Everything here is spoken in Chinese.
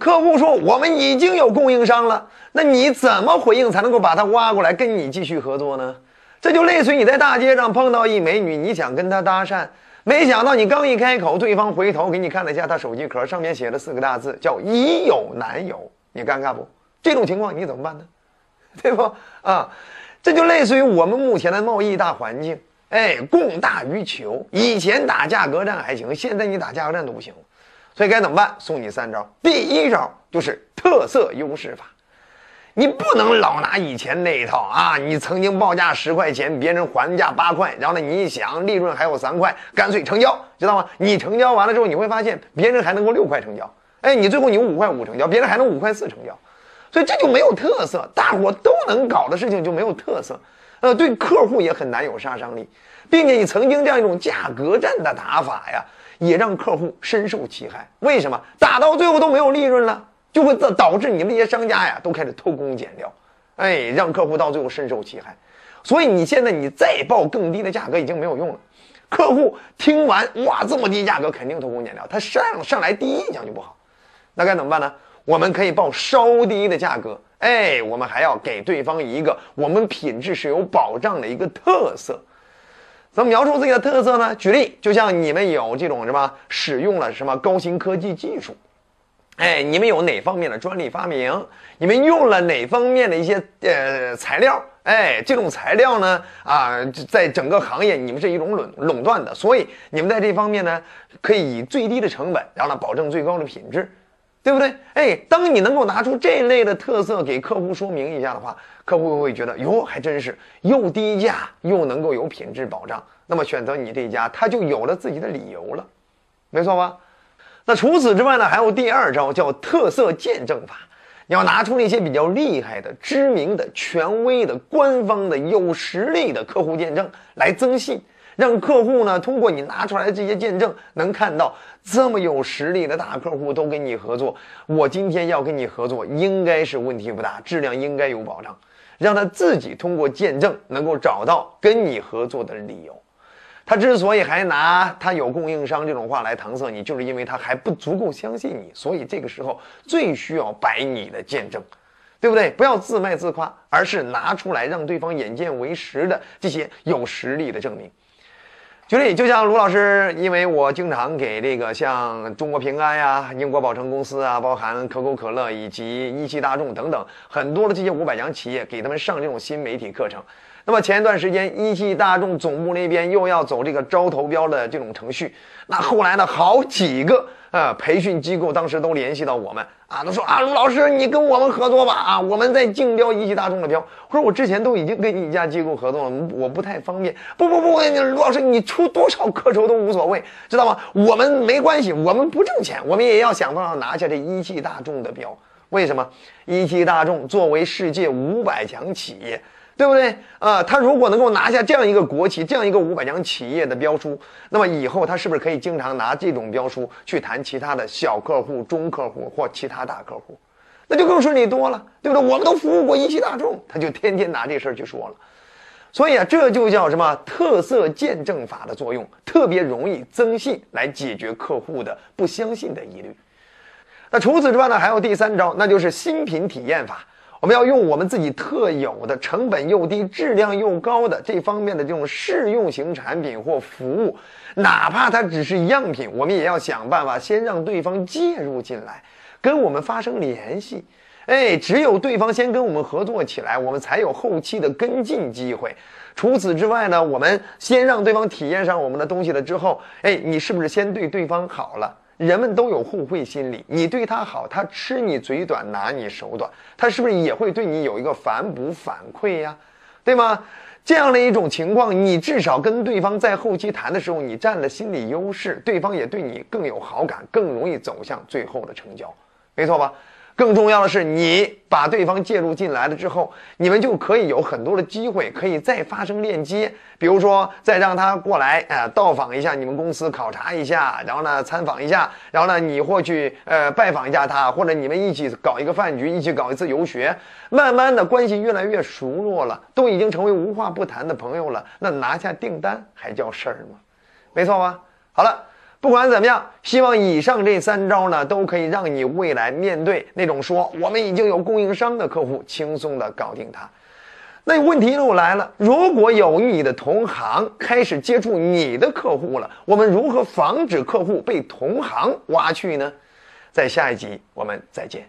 客户说我们已经有供应商了，那你怎么回应才能够把他挖过来跟你继续合作呢？这就类似于你在大街上碰到一美女，你想跟她搭讪，没想到你刚一开口，对方回头给你看了一下她手机壳，上面写了四个大字叫“已有男友”，你尴尬不？这种情况你怎么办呢？对不？啊，这就类似于我们目前的贸易大环境，哎，供大于求。以前打价格战还行，现在你打价格战都不行。所以该怎么办？送你三招。第一招就是特色优势法，你不能老拿以前那一套啊！你曾经报价十块钱，别人还价八块，然后呢，你一想利润还有三块，干脆成交，知道吗？你成交完了之后，你会发现别人还能够六块成交，哎，你最后你五块五成交，别人还能五块四成交，所以这就没有特色。大伙都能搞的事情就没有特色，呃，对客户也很难有杀伤力，并且你曾经这样一种价格战的打法呀。也让客户深受其害。为什么打到最后都没有利润了，就会导导致你们这些商家呀都开始偷工减料，哎，让客户到最后深受其害。所以你现在你再报更低的价格已经没有用了。客户听完哇这么低价格肯定偷工减料，他上上来第一印象就不好。那该怎么办呢？我们可以报稍低的价格，哎，我们还要给对方一个我们品质是有保障的一个特色。怎么描述自己的特色呢？举例，就像你们有这种什么使用了什么高新科技技术，哎，你们有哪方面的专利发明？你们用了哪方面的一些呃材料？哎，这种材料呢，啊，在整个行业你们是一种垄垄断的，所以你们在这方面呢，可以以最低的成本，然后呢，保证最高的品质。对不对？哎，当你能够拿出这类的特色给客户说明一下的话，客户会觉得哟，还真是又低价又能够有品质保障，那么选择你这家他就有了自己的理由了，没错吧？那除此之外呢，还有第二招叫特色见证法，你要拿出那些比较厉害的、知名的、权威的、官方的、有实力的客户见证来增信。让客户呢通过你拿出来的这些见证，能看到这么有实力的大客户都跟你合作，我今天要跟你合作，应该是问题不大，质量应该有保障。让他自己通过见证能够找到跟你合作的理由。他之所以还拿他有供应商这种话来搪塞你，就是因为他还不足够相信你，所以这个时候最需要摆你的见证，对不对？不要自卖自夸，而是拿出来让对方眼见为实的这些有实力的证明。举例，就像卢老师，因为我经常给这个像中国平安呀、英国宝诚公司啊，包含可口可乐以及一汽大众等等很多的这些五百强企业，给他们上这种新媒体课程。那么前一段时间，一汽大众总部那边又要走这个招投标的这种程序，那后来呢，好几个。呃，培训机构当时都联系到我们啊，都说啊，卢老师，你跟我们合作吧啊，我们在竞标一汽大众的标。我说我之前都已经跟一家机构合作了，我不太方便。不不不，卢老师，你出多少课酬都无所谓，知道吗？我们没关系，我们不挣钱，我们也要想办法拿下这一汽大众的标。为什么？一汽大众作为世界五百强企业。对不对啊？他如果能够拿下这样一个国企、这样一个五百强企业的标书，那么以后他是不是可以经常拿这种标书去谈其他的小客户、中客户或其他大客户？那就更顺利多了，对不对？我们都服务过一汽大众，他就天天拿这事儿去说了。所以啊，这就叫什么特色见证法的作用，特别容易增信，来解决客户的不相信的疑虑。那除此之外呢，还有第三招，那就是新品体验法。我们要用我们自己特有的、成本又低、质量又高的这方面的这种试用型产品或服务，哪怕它只是样品，我们也要想办法先让对方介入进来，跟我们发生联系。哎，只有对方先跟我们合作起来，我们才有后期的跟进机会。除此之外呢，我们先让对方体验上我们的东西了之后，哎，你是不是先对对方好了？人们都有互惠心理，你对他好，他吃你嘴短，拿你手短，他是不是也会对你有一个反哺反馈呀？对吗？这样的一种情况，你至少跟对方在后期谈的时候，你占了心理优势，对方也对你更有好感，更容易走向最后的成交，没错吧？更重要的是，你把对方介入进来了之后，你们就可以有很多的机会，可以再发生链接。比如说，再让他过来，呃，到访一下你们公司，考察一下，然后呢，参访一下，然后呢，你或去呃拜访一下他，或者你们一起搞一个饭局，一起搞一次游学，慢慢的关系越来越熟络了，都已经成为无话不谈的朋友了。那拿下订单还叫事儿吗？没错吧？好了。不管怎么样，希望以上这三招呢，都可以让你未来面对那种说我们已经有供应商的客户，轻松的搞定他。那问题又来了，如果有你的同行开始接触你的客户了，我们如何防止客户被同行挖去呢？在下一集我们再见。